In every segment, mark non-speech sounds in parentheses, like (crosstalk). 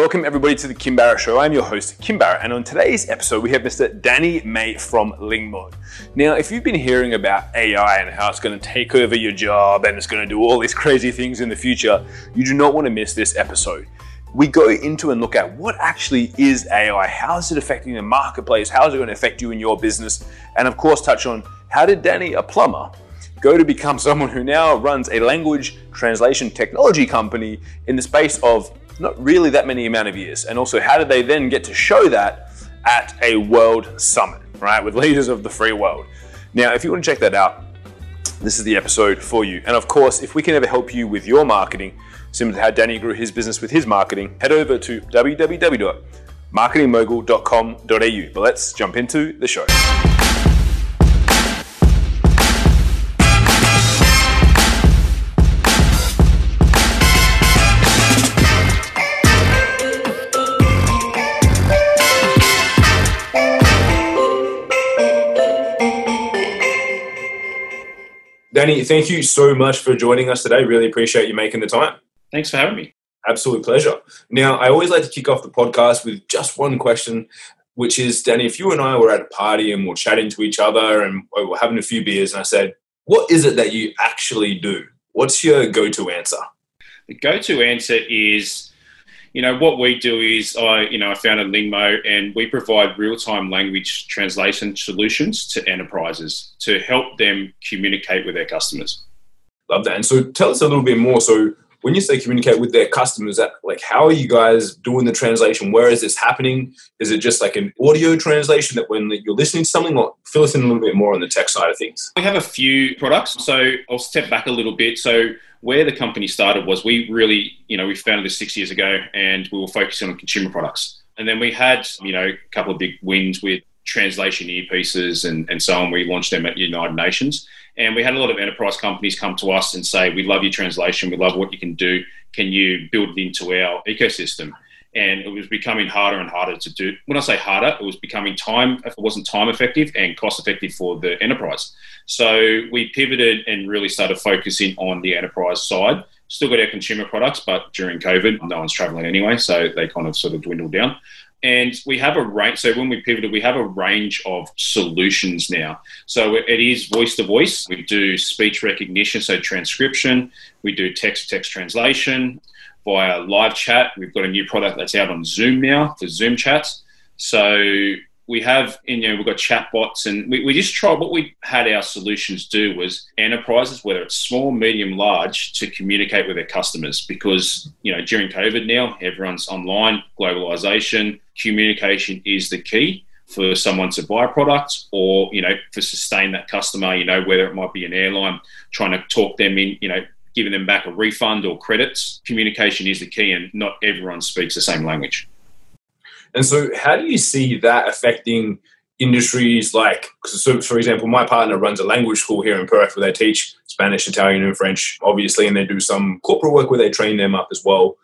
Welcome, everybody, to the Kim Barrett Show. I'm your host, Kim Barrett, and on today's episode, we have Mr. Danny May from Lingmo. Now, if you've been hearing about AI and how it's going to take over your job and it's going to do all these crazy things in the future, you do not want to miss this episode. We go into and look at what actually is AI, how is it affecting the marketplace, how is it going to affect you in your business, and of course, touch on how did Danny, a plumber, go to become someone who now runs a language translation technology company in the space of not really that many amount of years. And also, how did they then get to show that at a world summit, right, with leaders of the free world? Now, if you want to check that out, this is the episode for you. And of course, if we can ever help you with your marketing, similar to how Danny grew his business with his marketing, head over to www.marketingmogul.com.au. But let's jump into the show. Danny, thank you so much for joining us today. Really appreciate you making the time. Thanks for having me. Absolute pleasure. Now, I always like to kick off the podcast with just one question, which is Danny, if you and I were at a party and we're chatting to each other and we're having a few beers, and I said, What is it that you actually do? What's your go to answer? The go to answer is you know what we do is I you know I founded Lingmo and we provide real time language translation solutions to enterprises to help them communicate with their customers. Love that. And so tell us a little bit more. So when you say communicate with their customers, that like how are you guys doing the translation? Where is this happening? Is it just like an audio translation that when you're listening to something, or fill us in a little bit more on the tech side of things? We have a few products. So I'll step back a little bit. So where the company started was we really, you know, we founded this six years ago and we were focusing on consumer products. And then we had, you know, a couple of big wins with translation earpieces and, and so on. We launched them at United Nations. And we had a lot of enterprise companies come to us and say, We love your translation, we love what you can do. Can you build it into our ecosystem? And it was becoming harder and harder to do. When I say harder, it was becoming time. if It wasn't time effective and cost effective for the enterprise. So we pivoted and really started focusing on the enterprise side. Still got our consumer products, but during COVID, no one's traveling anyway, so they kind of sort of dwindled down. And we have a range. So when we pivoted, we have a range of solutions now. So it is voice to voice. We do speech recognition, so transcription. We do text to text translation via live chat. We've got a new product that's out on Zoom now for Zoom chats. So we have, you know, we've got chatbots and we, we just try what we had our solutions do was enterprises, whether it's small, medium, large, to communicate with their customers because, you know, during COVID now, everyone's online, globalization, communication is the key for someone to buy a product or, you know, for sustain that customer, you know, whether it might be an airline trying to talk them in, you know, giving them back a refund or credits. Communication is the key, and not everyone speaks the same language. And so, how do you see that affecting industries like, so for example, my partner runs a language school here in Perth where they teach Spanish, Italian, and French, obviously, and they do some corporate work where they train them up as well.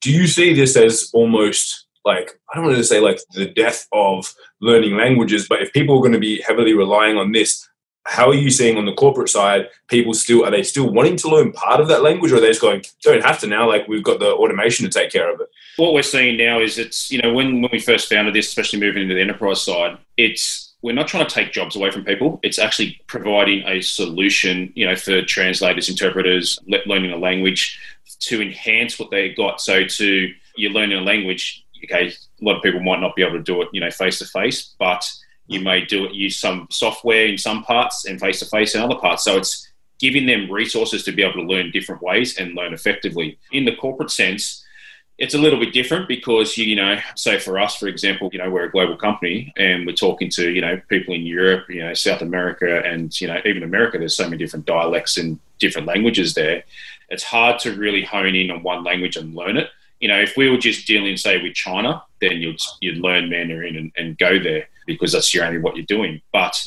Do you see this as almost like, I don't want to say like the death of learning languages, but if people are going to be heavily relying on this, how are you seeing on the corporate side people still are they still wanting to learn part of that language or are they just going don't have to now like we've got the automation to take care of it what we're seeing now is it's you know when, when we first founded this especially moving into the enterprise side it's we're not trying to take jobs away from people. It's actually providing a solution you know for translators interpreters learning a language to enhance what they got. So to you're learning a language okay a lot of people might not be able to do it you know face to face but you may do it, use some software in some parts and face to face in other parts. So it's giving them resources to be able to learn different ways and learn effectively. In the corporate sense, it's a little bit different because you know say for us for example you know we're a global company and we're talking to you know people in europe you know south america and you know even america there's so many different dialects and different languages there it's hard to really hone in on one language and learn it you know if we were just dealing say with china then you'd you'd learn mandarin and, and go there because that's your only what you're doing. But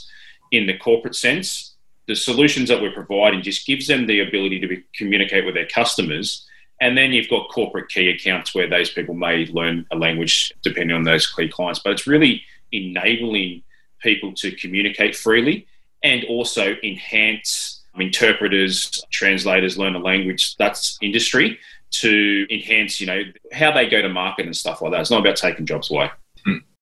in the corporate sense, the solutions that we're providing just gives them the ability to be, communicate with their customers. And then you've got corporate key accounts where those people may learn a language depending on those key clients. But it's really enabling people to communicate freely and also enhance interpreters, translators, learn a language, that's industry to enhance, you know, how they go to market and stuff like that. It's not about taking jobs away.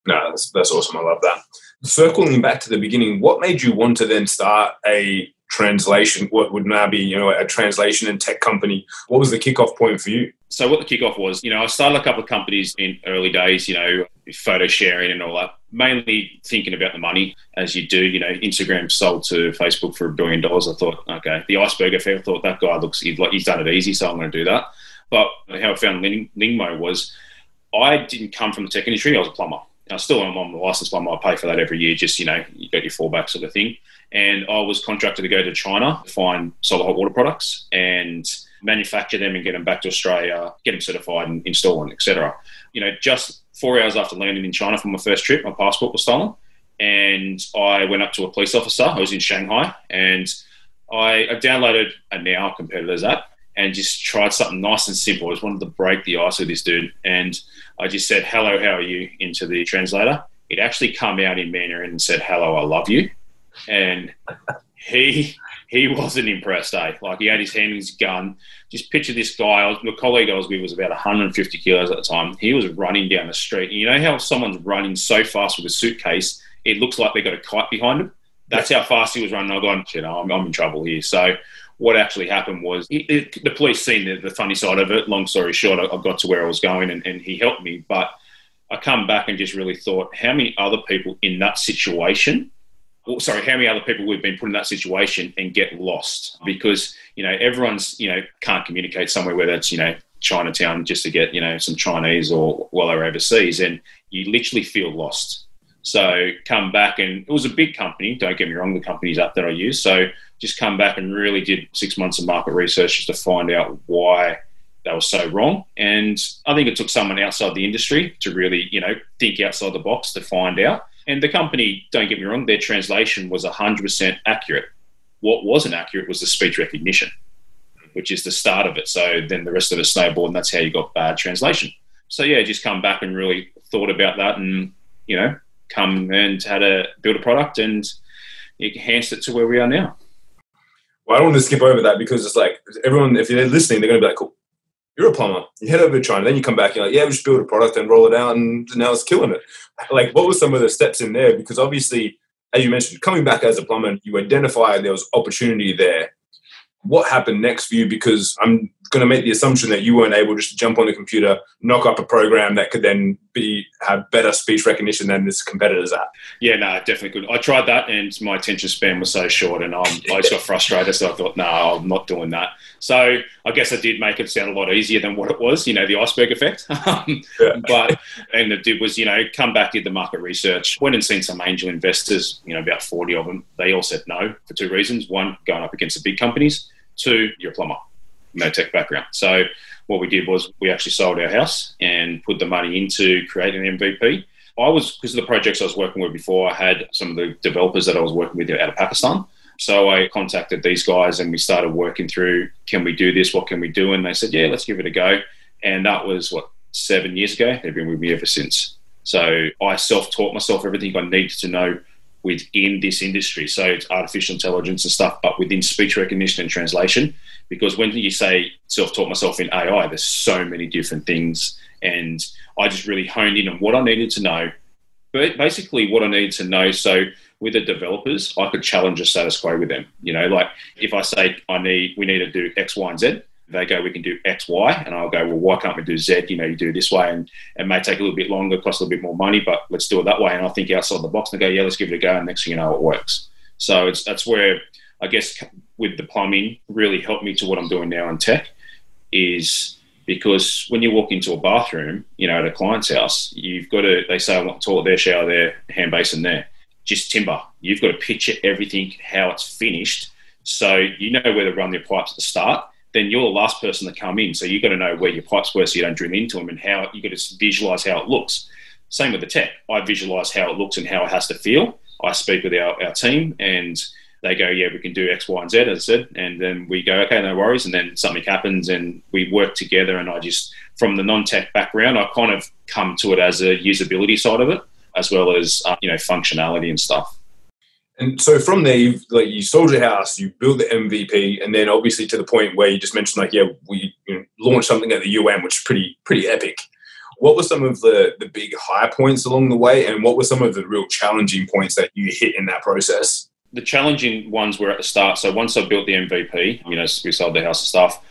No, that's, that's awesome. I love that. Circling back to the beginning, what made you want to then start a translation, what would now be, you know, a translation and tech company? What was the kickoff point for you? So what the kickoff was, you know, I started a couple of companies in early days, you know, photo sharing and all that, mainly thinking about the money as you do. You know, Instagram sold to Facebook for a billion dollars. I thought, okay, the iceberg effect. I thought that guy looks he's like he's done it easy, so I'm going to do that. But how I found Ling- Lingmo was, I didn't come from the tech industry. I was a plumber. I still am on the license plumber. I pay for that every year. Just you know, you get your fallback sort of thing. And I was contracted to go to China, find solar hot water products, and manufacture them and get them back to Australia, get them certified and install them, etc. You know, just four hours after landing in China for my first trip, my passport was stolen, and I went up to a police officer. I was in Shanghai, and I, I downloaded a Now competitors app and just tried something nice and simple. I just wanted to break the ice with this dude, and I just said, "Hello, how are you?" into the translator. It actually come out in Mandarin and said, "Hello, I love you," and he he wasn't impressed, eh? Like he had his hand in his gun. Just picture this guy. Was, the colleague I was with was about 150 kilos at the time. He was running down the street. And you know how someone's running so fast with a suitcase, it looks like they got a kite behind them. That's how fast he was running. I got, you know, I'm, I'm in trouble here. So what actually happened was it, it, the police seen the, the, funny side of it. Long story short, I, I got to where I was going, and, and he helped me. But I come back and just really thought, how many other people in that situation well, sorry, how many other people we've been put in that situation and get lost because you know everyone's you know can't communicate somewhere where that's you know Chinatown just to get you know some Chinese or while they're overseas, and you literally feel lost. So come back and it was a big company. Don't get me wrong, the company's up that I use. So just come back and really did six months of market research just to find out why they were so wrong. And I think it took someone outside the industry to really, you know, think outside the box to find out. And the company, don't get me wrong, their translation was 100% accurate. What wasn't accurate was the speech recognition, which is the start of it. So then the rest of it snowballed, and that's how you got bad translation. So yeah, just come back and really thought about that, and you know, come and how to build a product and enhanced it to where we are now. Well, I don't want to skip over that because it's like everyone, if they're listening, they're going to be like, cool you're a plumber. You head over to China, then you come back. You're like, yeah, we just build a product and roll it out, and now it's killing it. Like, what were some of the steps in there? Because obviously, as you mentioned, coming back as a plumber, you identified there was opportunity there. What happened next for you? Because I'm going to make the assumption that you weren't able just to jump on the computer, knock up a program that could then be have better speech recognition than this competitor's app. Yeah, no, definitely good. I tried that, and my attention span was so short, and I'm, I just got frustrated. So I thought, no, I'm not doing that. So I guess I did make it sound a lot easier than what it was. You know, the iceberg effect. (laughs) Um, yeah. But and it did was you know come back did the market research, went and seen some angel investors. You know, about forty of them. They all said no for two reasons: one, going up against the big companies; two, you're a plumber no tech background. So what we did was we actually sold our house and put the money into creating an MVP. I was because of the projects I was working with before. I had some of the developers that I was working with out of Pakistan. So I contacted these guys and we started working through can we do this? What can we do? And they said, yeah, let's give it a go. And that was what seven years ago. They've been with me ever since. So I self taught myself everything I needed to know within this industry. So it's artificial intelligence and stuff, but within speech recognition and translation. Because when you say self taught myself in AI, there's so many different things. And I just really honed in on what I needed to know. But basically, what I needed to know. So with the developers, I could challenge a status quo with them. You know, like if I say I need, we need to do X, Y, and Z, they go, we can do X, Y, and I'll go, well, why can't we do Z? You know, you do this way, and it may take a little bit longer, cost a little bit more money, but let's do it that way. And I think outside the box, and go, yeah, let's give it a go, and next thing you know, it works. So it's that's where I guess with the plumbing really helped me to what I'm doing now in tech is because when you walk into a bathroom, you know, at a client's house, you've got to, they say, I want toilet there, shower there, hand basin there, just timber. You've got to picture everything, how it's finished. So you know where to run your pipes at the start then you're the last person to come in. So you've got to know where your pipes were so you don't drill into them and how you've got to visualize how it looks. Same with the tech. I visualize how it looks and how it has to feel. I speak with our, our team and they go, yeah, we can do X, Y, and Z, as I said. And then we go, okay, no worries. And then something happens and we work together. And I just, from the non tech background, I kind of come to it as a usability side of it, as well as, uh, you know, functionality and stuff. And so from there, you've like you sold your house, you built the MVP, and then obviously to the point where you just mentioned like, yeah, we you know, launched something at the UN, which is pretty pretty epic. What were some of the the big high points along the way, and what were some of the real challenging points that you hit in that process? The challenging ones were at the start. So once I built the MVP, you know, we sold the house and stuff.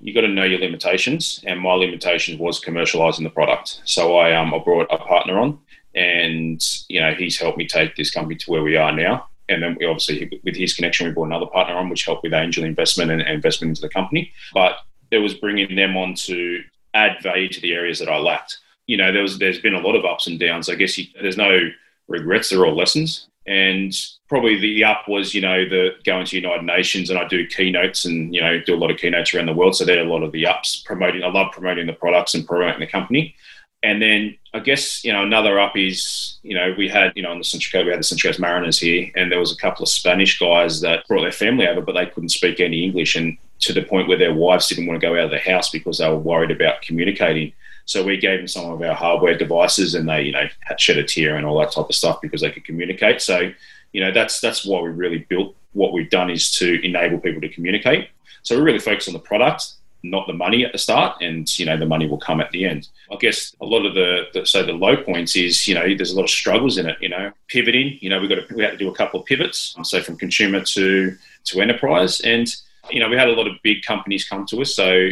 You got to know your limitations, and my limitation was commercializing the product. So I um I brought a partner on, and you know he's helped me take this company to where we are now. And then we obviously with his connection we brought another partner on which helped with angel investment and investment into the company. But there was bringing them on to add value to the areas that i lacked. You know there was there's been a lot of ups and downs. I guess you, there's no regrets they're all lessons. And probably the up was you know the going to united nations and i do keynotes and you know do a lot of keynotes around the world. So they're a lot of the ups promoting i love promoting the products and promoting the company and then I guess you know another up is you know we had you know on the Central Coast we had the Central Coast Mariners here, and there was a couple of Spanish guys that brought their family over, but they couldn't speak any English, and to the point where their wives didn't want to go out of the house because they were worried about communicating. So we gave them some of our hardware devices, and they you know had shed a tear and all that type of stuff because they could communicate. So you know that's that's why we really built what we've done is to enable people to communicate. So we really focus on the product not the money at the start, and you know the money will come at the end. I guess a lot of the, the so the low points is you know there's a lot of struggles in it. You know, pivoting. You know, we got to, we had to do a couple of pivots. Um, so from consumer to to enterprise, and you know we had a lot of big companies come to us. So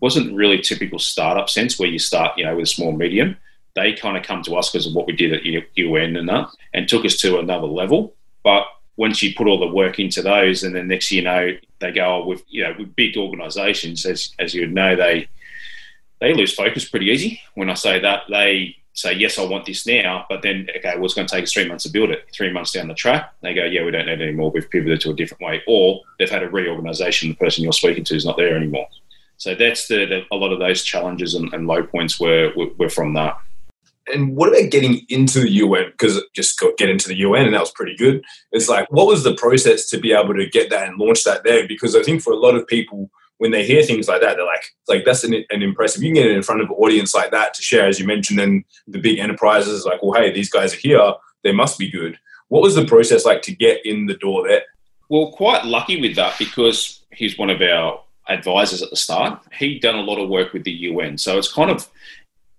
wasn't really typical startup sense where you start you know with a small medium. They kind of come to us because of what we did at UN and that, and took us to another level. But once you put all the work into those, and then next you know they go oh, with you know with big organisations, as as you would know, they they lose focus pretty easy. When I say that, they say yes, I want this now, but then okay, well, it's going to take us three months to build it. Three months down the track, they go, yeah, we don't need it anymore. We've pivoted to a different way, or they've had a reorganisation. The person you're speaking to is not there anymore. So that's the, the a lot of those challenges and, and low points were, were were from that and what about getting into the UN? Because just got get into the UN and that was pretty good. It's like, what was the process to be able to get that and launch that there? Because I think for a lot of people, when they hear things like that, they're like, like that's an, an impressive. You can get it in front of an audience like that to share, as you mentioned. Then the big enterprises, like, well, hey, these guys are here. They must be good. What was the process like to get in the door there? Well, quite lucky with that because he's one of our advisors at the start. He'd done a lot of work with the UN, so it's kind of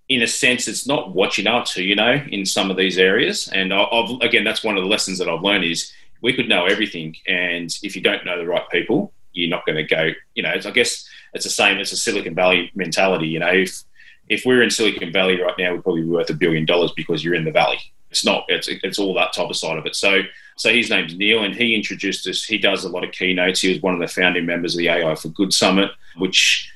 in a sense, it's not what you know to, you know, in some of these areas. And I've, again, that's one of the lessons that I've learned is we could know everything. And if you don't know the right people, you're not going to go, you know, I guess it's the same. It's a Silicon Valley mentality. You know, if, if we're in Silicon Valley right now, we're probably worth a billion dollars because you're in the valley. It's not, it's, it's all that type of side of it. So, so his name's Neil and he introduced us. He does a lot of keynotes. He was one of the founding members of the AI for Good Summit, which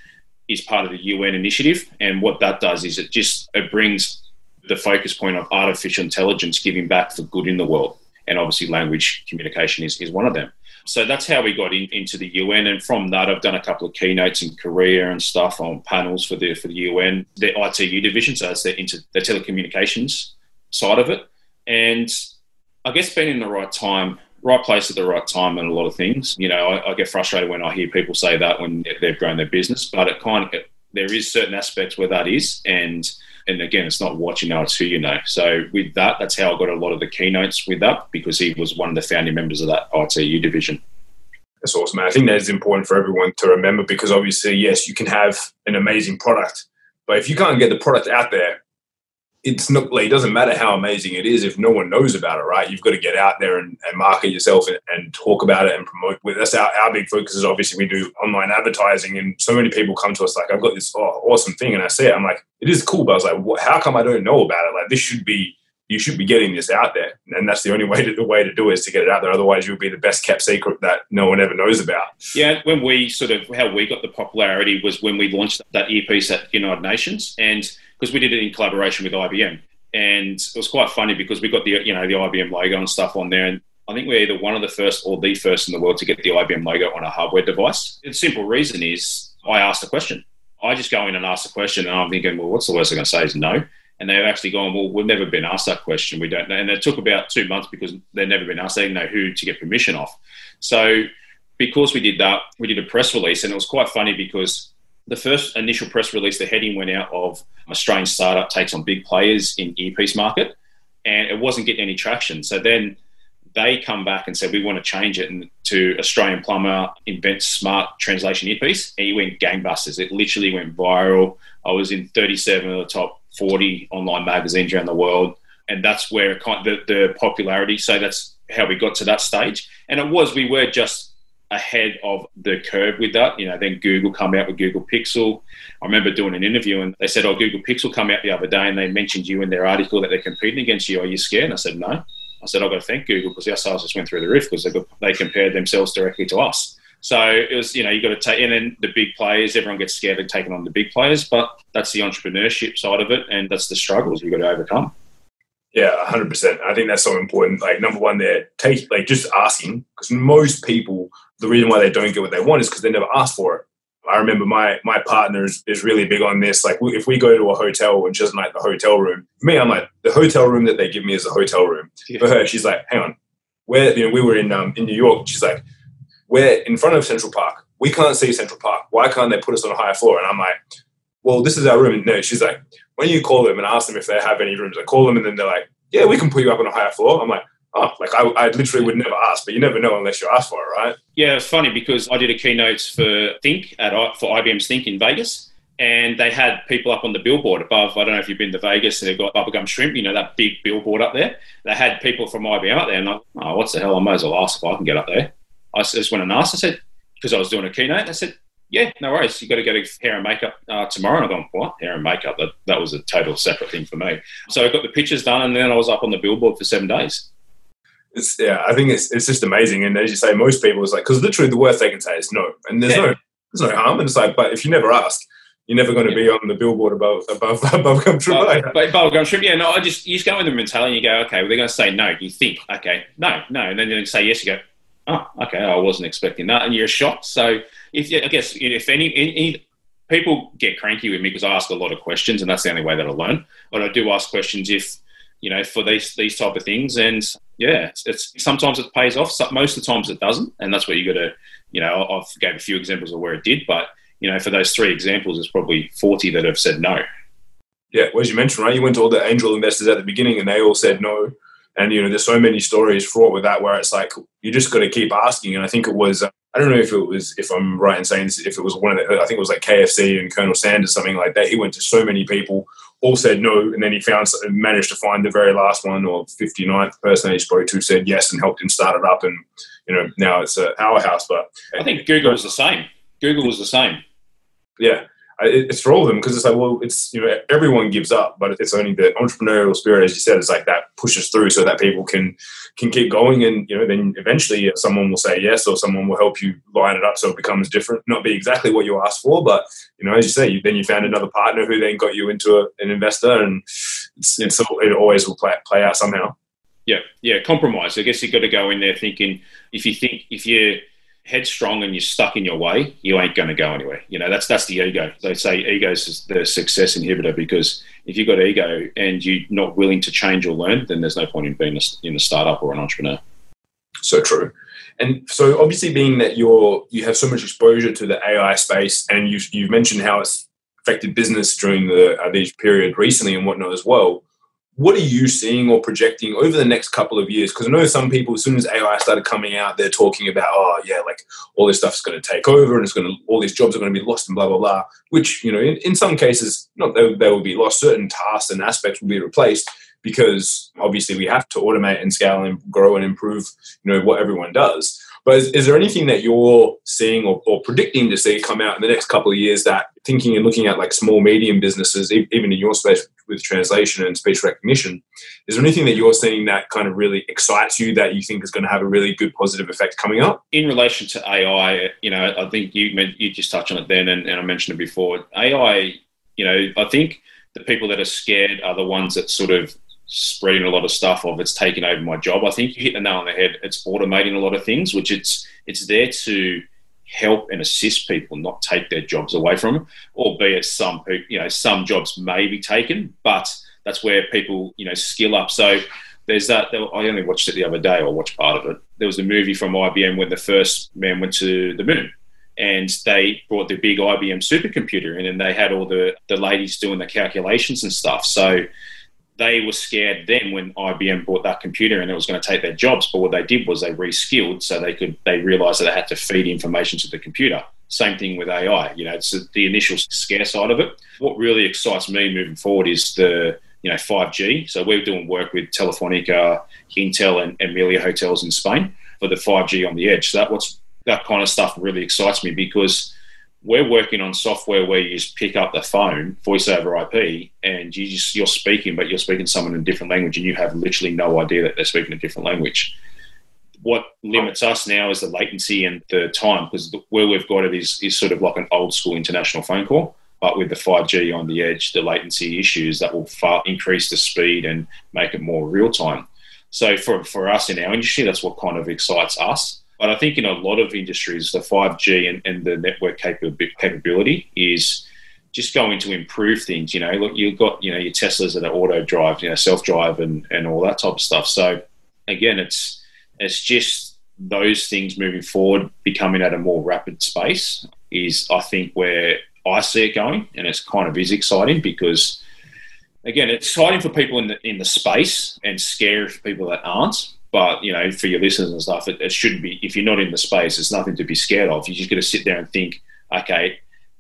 is part of the UN initiative. And what that does is it just it brings the focus point of artificial intelligence giving back for good in the world. And obviously, language communication is, is one of them. So that's how we got in, into the UN. And from that, I've done a couple of keynotes in Korea and stuff on panels for the for the UN, the ITU division. So inter, the telecommunications side of it. And I guess being in the right time right place at the right time and a lot of things. You know, I, I, get frustrated when I hear people say that when they've grown their business, but it kind of it, there is certain aspects where that is, and and again, it's not what you know, it's who you know. So with that, that's how I got a lot of the keynotes with that because he was one of the founding members of that ITU division. That's awesome. Man. I think that is important for everyone to remember because obviously, yes, you can have an amazing product, but if you can't get the product out there, it's not it doesn't matter how amazing it is if no one knows about it, right? You've got to get out there and, and market yourself and, and, talk about it and promote. With us, our, our big focus is obviously we do online advertising, and so many people come to us like, "I've got this oh, awesome thing," and I say it, I'm like, "It is cool," but I was like, "How come I don't know about it? Like this should be." You should be getting this out there, and that's the only (laughs) way to the way to do it is to get it out there. Otherwise, you'll be the best kept secret that no one ever knows about. Yeah, when we sort of how we got the popularity was when we launched that earpiece at United Nations, and because we did it in collaboration with IBM and it was quite funny because we got the you know the IBM logo and stuff on there, and I think we're either one of the first or the first in the world to get the IBM logo on a hardware device. The simple reason is I asked a question. I just go in and ask a question, and I'm thinking, well, what's the worst they're going to say is no. And they've actually gone, well, we've never been asked that question. We don't know. And it took about two months because they've never been asked. They didn't know who to get permission off. So because we did that, we did a press release, and it was quite funny because the first initial press release, the heading went out of Australian startup takes on big players in earpiece market, and it wasn't getting any traction. So then they come back and said we want to change it to Australian plumber invents smart translation earpiece, and he went gangbusters. It literally went viral. I was in 37 of the top 40 online magazines around the world, and that's where it kind of, the, the popularity. So that's how we got to that stage, and it was we were just ahead of the curve with that. You know, then Google come out with Google Pixel. I remember doing an interview and they said, "Oh, Google Pixel come out the other day and they mentioned you in their article that they're competing against you. Are you scared?" And I said, "No." I said, I've got to thank Google because our sales just went through the roof because they, got, they compared themselves directly to us. So it was, you know, you got to take, and then the big players, everyone gets scared of taking on the big players, but that's the entrepreneurship side of it, and that's the struggles you've got to overcome. Yeah, hundred percent. I think that's so important. Like number one, they're take like just asking because most people, the reason why they don't get what they want is because they never ask for it. I remember my my partner is, is really big on this. Like if we go to a hotel and she doesn't like the hotel room, for me, I'm like the hotel room that they give me is a hotel room. Yeah. For her, she's like, hang on, where you know we were in um, in New York. She's like, we're in front of Central Park. We can't see Central Park. Why can't they put us on a higher floor? And I'm like, well, this is our room. And no, she's like, when you call them and ask them if they have any rooms, I call them and then they're like, yeah, we can put you up on a higher floor. I'm like, oh, like I, I literally would never ask, but you never know unless you ask for it, right? Yeah, it's funny because I did a keynote for Think at for IBM's Think in Vegas, and they had people up on the billboard above. I don't know if you've been to Vegas, and they've got Bubba Gump Shrimp, you know, that big billboard up there. They had people from IBM up there, and I'm like, oh, what's the hell? I might as well ask if I can get up there. I just went and asked. I said, because I was doing a keynote, I said, yeah, no worries. You got to go to hair and makeup uh, tomorrow. And I gone, what? Hair and makeup? That, that was a total separate thing for me. So I got the pictures done, and then I was up on the billboard for seven days it's yeah, I think it's it's just amazing. And as you say, most people is like because literally the worst they can say is no, and there's yeah. no there's no harm. And it's like, but if you never ask, you're never going to yeah. be on the billboard above above (laughs) above gum trip. But above gum trip, yeah. No, I just you just go with the mentality and you go, okay, well they're going to say no. You think, okay, no, no, and then they say yes. You go, oh, okay, I wasn't expecting that, and you're shocked. So if I guess if any, any people get cranky with me because I ask a lot of questions, and that's the only way that I learn. But I do ask questions if you know, for these these type of things. And yeah, it's, it's sometimes it pays off. Most of the times it doesn't, and that's where you got to, you know, I've gave a few examples of where it did, but you know, for those three examples, there's probably forty that have said no. Yeah, well, as you mentioned, right, you went to all the angel investors at the beginning, and they all said no. And you know, there's so many stories fraught with that where it's like you just got to keep asking. And I think it was uh, I don't know if it was if I'm right in saying this, if it was one of the I think it was like KFC and Colonel Sanders something like that. He went to so many people all said no, and then he found managed to find the very last one or 59th person he spoke to said yes and helped him start it up, and you know now it's a powerhouse. But I think Google was the same. Google was the same. Yeah, it's for all of them because it's like well it's you know everyone gives up but it's only the entrepreneurial spirit as you said it's like that pushes through so that people can can keep going and you know then eventually someone will say yes or someone will help you line it up so it becomes different. Not be exactly what you asked for but you know as you say you, then you found another partner who then got you into a, an investor and it's, it's it always will play, play out somehow. Yeah yeah compromise. I guess you've got to go in there thinking if you think if you headstrong and you're stuck in your way, you ain't going to go anywhere. You know, that's that's the ego. They say ego is the success inhibitor because if you've got ego and you're not willing to change or learn, then there's no point in being in a startup or an entrepreneur. So true. And so, obviously, being that you're you have so much exposure to the AI space, and you you mentioned how it's affected business during the uh, period recently and whatnot as well what are you seeing or projecting over the next couple of years? Because I know some people, as soon as AI started coming out, they're talking about, oh yeah, like all this stuff's going to take over and it's going to, all these jobs are going to be lost and blah blah blah. Which you know, in, in some cases, not they, they will be lost. Certain tasks and aspects will be replaced because obviously we have to automate and scale and grow and improve, you know, what everyone does. But is, is there anything that you're seeing or, or, predicting to see come out in the next couple of years that thinking and looking at like small, medium businesses, even in your space with translation and speech recognition, is there anything that you're seeing that kind of really excites you that you think is going to have a really good positive effect coming up? In relation to AI, you know, I think you you just touched on it then, and, and I mentioned it before. AI, you know, I think the people that are scared are the ones that sort of spreading a lot of stuff of it's taking over my job. I think you hit the nail on the head. It's automating a lot of things, which it's it's there to help and assist people, not take their jobs away from them. Albeit some you know some jobs may be taken, but that's where people you know skill up. So there's that. I only watched it the other day. I watched part of it. There was a movie from IBM when the first man went to the moon. And they brought the big IBM supercomputer in, and they had all the, the ladies doing the calculations and stuff. So they were scared then when IBM bought that computer and it was going to take their jobs. But what they did was they reskilled so they could they realized that they had to feed information to the computer. Same thing with AI. You know, it's the initial scare side of it. What really excites me moving forward is the you know 5G. So we're doing work with Telefonica, Intel, and Emilia Hotels in Spain for the 5G on the edge. So that what's that kind of stuff really excites me because we're working on software where you just pick up the phone, voice over IP, and you just you're speaking, but you're speaking someone in a different language, and you have literally no idea that they're speaking a different language what limits us now is the latency and the time because where we've got it is, is sort of like an old school international phone call. But with the 5G on the edge, the latency issues that will far increase the speed and make it more real time. So for, for us in our industry, that's what kind of excites us. But I think in a lot of industries, the 5G and, and the network capability is just going to improve things. You know, look, you've got you know your Teslas that are auto drive, you know, self drive, and and all that type of stuff. So again, it's it's just those things moving forward, becoming at a more rapid space, is I think where I see it going, and it's kind of is exciting because, again, it's exciting for people in the in the space and scary for people that aren't. But you know, for your listeners and stuff, it, it shouldn't be. If you're not in the space, there's nothing to be scared of. You just got to sit there and think, okay,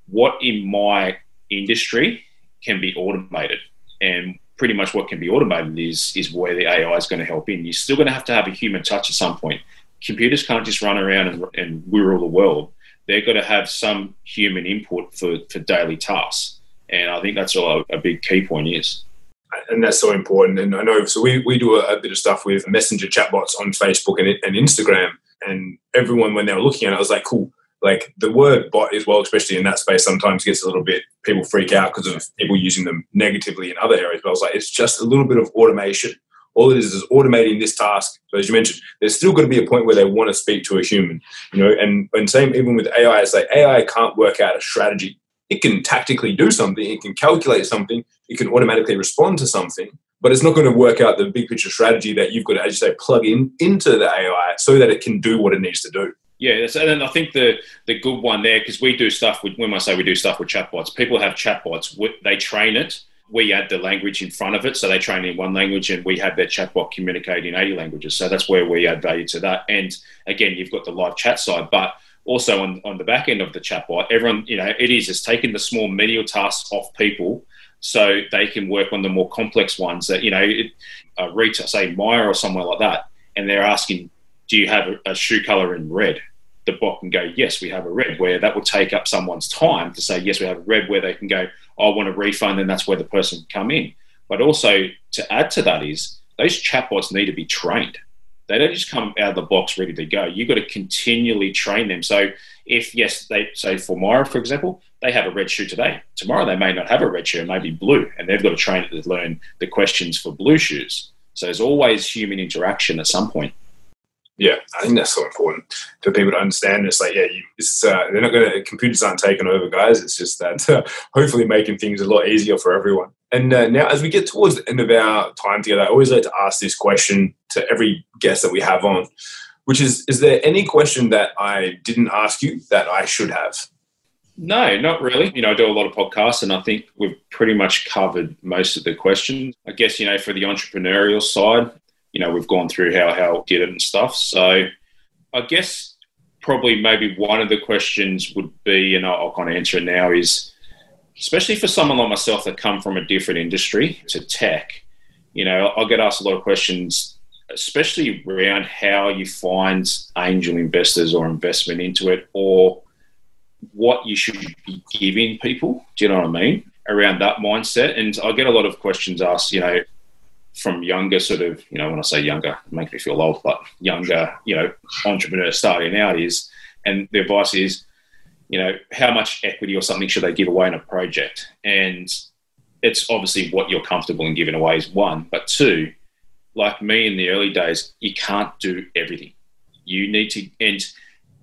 what in my industry can be automated, and pretty much what can be automated is is where the AI is going to help in. You're still going to have to have a human touch at some point. Computers can't just run around and, and rule the world. They've got to have some human input for, for daily tasks. And I think that's all a, a big key point is. And that's so important. And I know, so we, we do a, a bit of stuff with messenger chatbots on Facebook and, and Instagram. And everyone, when they were looking at it, I was like, cool, like the word bot as well, especially in that space, sometimes gets a little bit people freak out because of people using them negatively in other areas. But I was like, it's just a little bit of automation. All it is is automating this task. So as you mentioned, there's still going to be a point where they want to speak to a human, you know. And and same even with AI, it's like AI can't work out a strategy. It can tactically do something. It can calculate something. It can automatically respond to something but it's not going to work out the big picture strategy that you've got to, as you say, plug in into the AI so that it can do what it needs to do. Yeah, and I think the the good one there because we do stuff with when I say we do stuff with chatbots, people have chatbots. They train it. We add the language in front of it, so they train in one language, and we have their chatbot communicate in eighty languages. So that's where we add value to that. And again, you've got the live chat side, but also on, on the back end of the chatbot, everyone you know it is it's taking the small menial tasks off people so they can work on the more complex ones that you know it, uh, retail say Myer or somewhere like that, and they're asking do you have a, a shoe color in red? The bot can go, yes, we have a red, where that will take up someone's time to say, yes, we have a red, where they can go, I want a refund, and that's where the person can come in. But also to add to that is those chatbots need to be trained. They don't just come out of the box ready to go. You've got to continually train them. So if yes, they say for Myer, for example, they have a red shoe today. Tomorrow they may not have a red shoe, it may be blue, and they've got to train it to learn the questions for blue shoes. So there's always human interaction at some point. Yeah, I think that's so important for people to understand. It's like, yeah, you, it's, uh, they're not going to, computers aren't taking over, guys. It's just that uh, (laughs) hopefully making things a lot easier for everyone. And uh, now, as we get towards the end of our time together, I always like to ask this question to every guest that we have on, which is Is there any question that I didn't ask you that I should have? No, not really. You know, I do a lot of podcasts and I think we've pretty much covered most of the questions. I guess, you know, for the entrepreneurial side, you know, we've gone through how how did it and stuff. So I guess probably maybe one of the questions would be, and I'll, I'll kind of answer it now, is especially for someone like myself that come from a different industry to tech, you know, I get asked a lot of questions, especially around how you find angel investors or investment into it, or what you should be giving people. Do you know what I mean? Around that mindset. And I get a lot of questions asked, you know, from younger sort of, you know, when I say younger, it makes me feel old, but younger, you know, entrepreneurs starting out is, and the advice is, you know, how much equity or something should they give away in a project? And it's obviously what you're comfortable in giving away is one, but two, like me in the early days, you can't do everything. You need to, and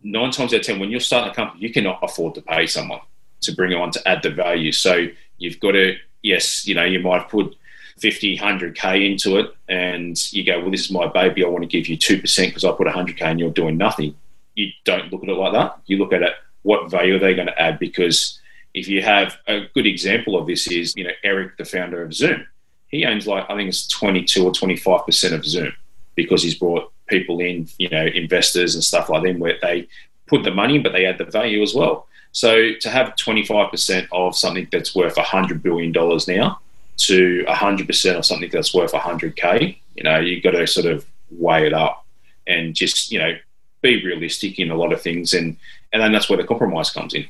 nine times out of ten, when you're starting a company, you cannot afford to pay someone to bring on to add the value. So you've got to, yes, you know, you might put 50, 100K into it and you go, well, this is my baby. I want to give you 2% because I put 100K and you're doing nothing. You don't look at it like that. You look at it, what value are they going to add? Because if you have a good example of this is, you know, Eric, the founder of Zoom, he owns like I think it's 22 or 25 percent of Zoom because he's brought people in, you know, investors and stuff like them where they put the money, but they add the value as well. So to have 25% of something that's worth $100 billion now to 100% of something that's worth 100K, you know, you've got to sort of weigh it up and just, you know, be realistic in a lot of things. And, and then that's where the compromise comes in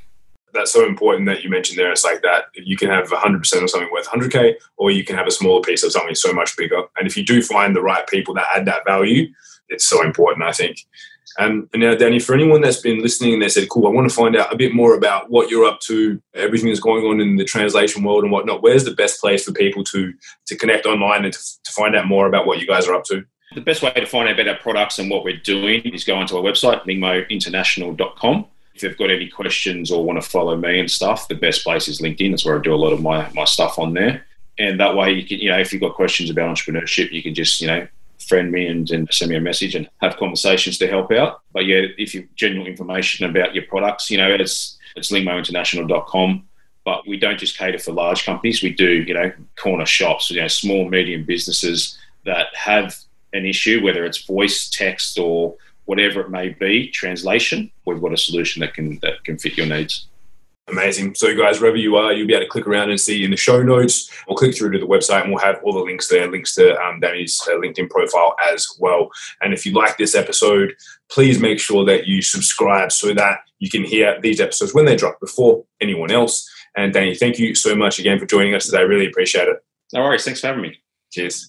that's so important that you mentioned there. It's like that you can have 100% of something worth 100k, or you can have a smaller piece of something so much bigger. And if you do find the right people that add that value, it's so important, I think. Um, and now, Danny, for anyone that's been listening and they said, "Cool, I want to find out a bit more about what you're up to, everything that's going on in the translation world and whatnot," where's the best place for people to to connect online and to, to find out more about what you guys are up to? The best way to find out about our products and what we're doing is go onto our website, lingmointernational.com if they've got any questions or want to follow me and stuff, the best place is LinkedIn. That's where I do a lot of my, my stuff on there. And that way, you can, you know, if you've got questions about entrepreneurship, you can just, you know, friend me and, and send me a message and have conversations to help out. But yeah, if you've general information about your products, you know, it's it's lingmointernational.com. But we don't just cater for large companies. We do, you know, corner shops, you know, small, medium businesses that have an issue, whether it's voice, text, or whatever it may be, translation, we've got a solution that can that can fit your needs. Amazing. So, guys, wherever you are, you'll be able to click around and see in the show notes or click through to the website, and we'll have all the links there, links to um, Danny's uh, LinkedIn profile as well. And if you like this episode, please make sure that you subscribe so that you can hear these episodes when they drop before anyone else. And Danny, thank you so much again for joining us today. I really appreciate it. No worries. Thanks for having me. Cheers.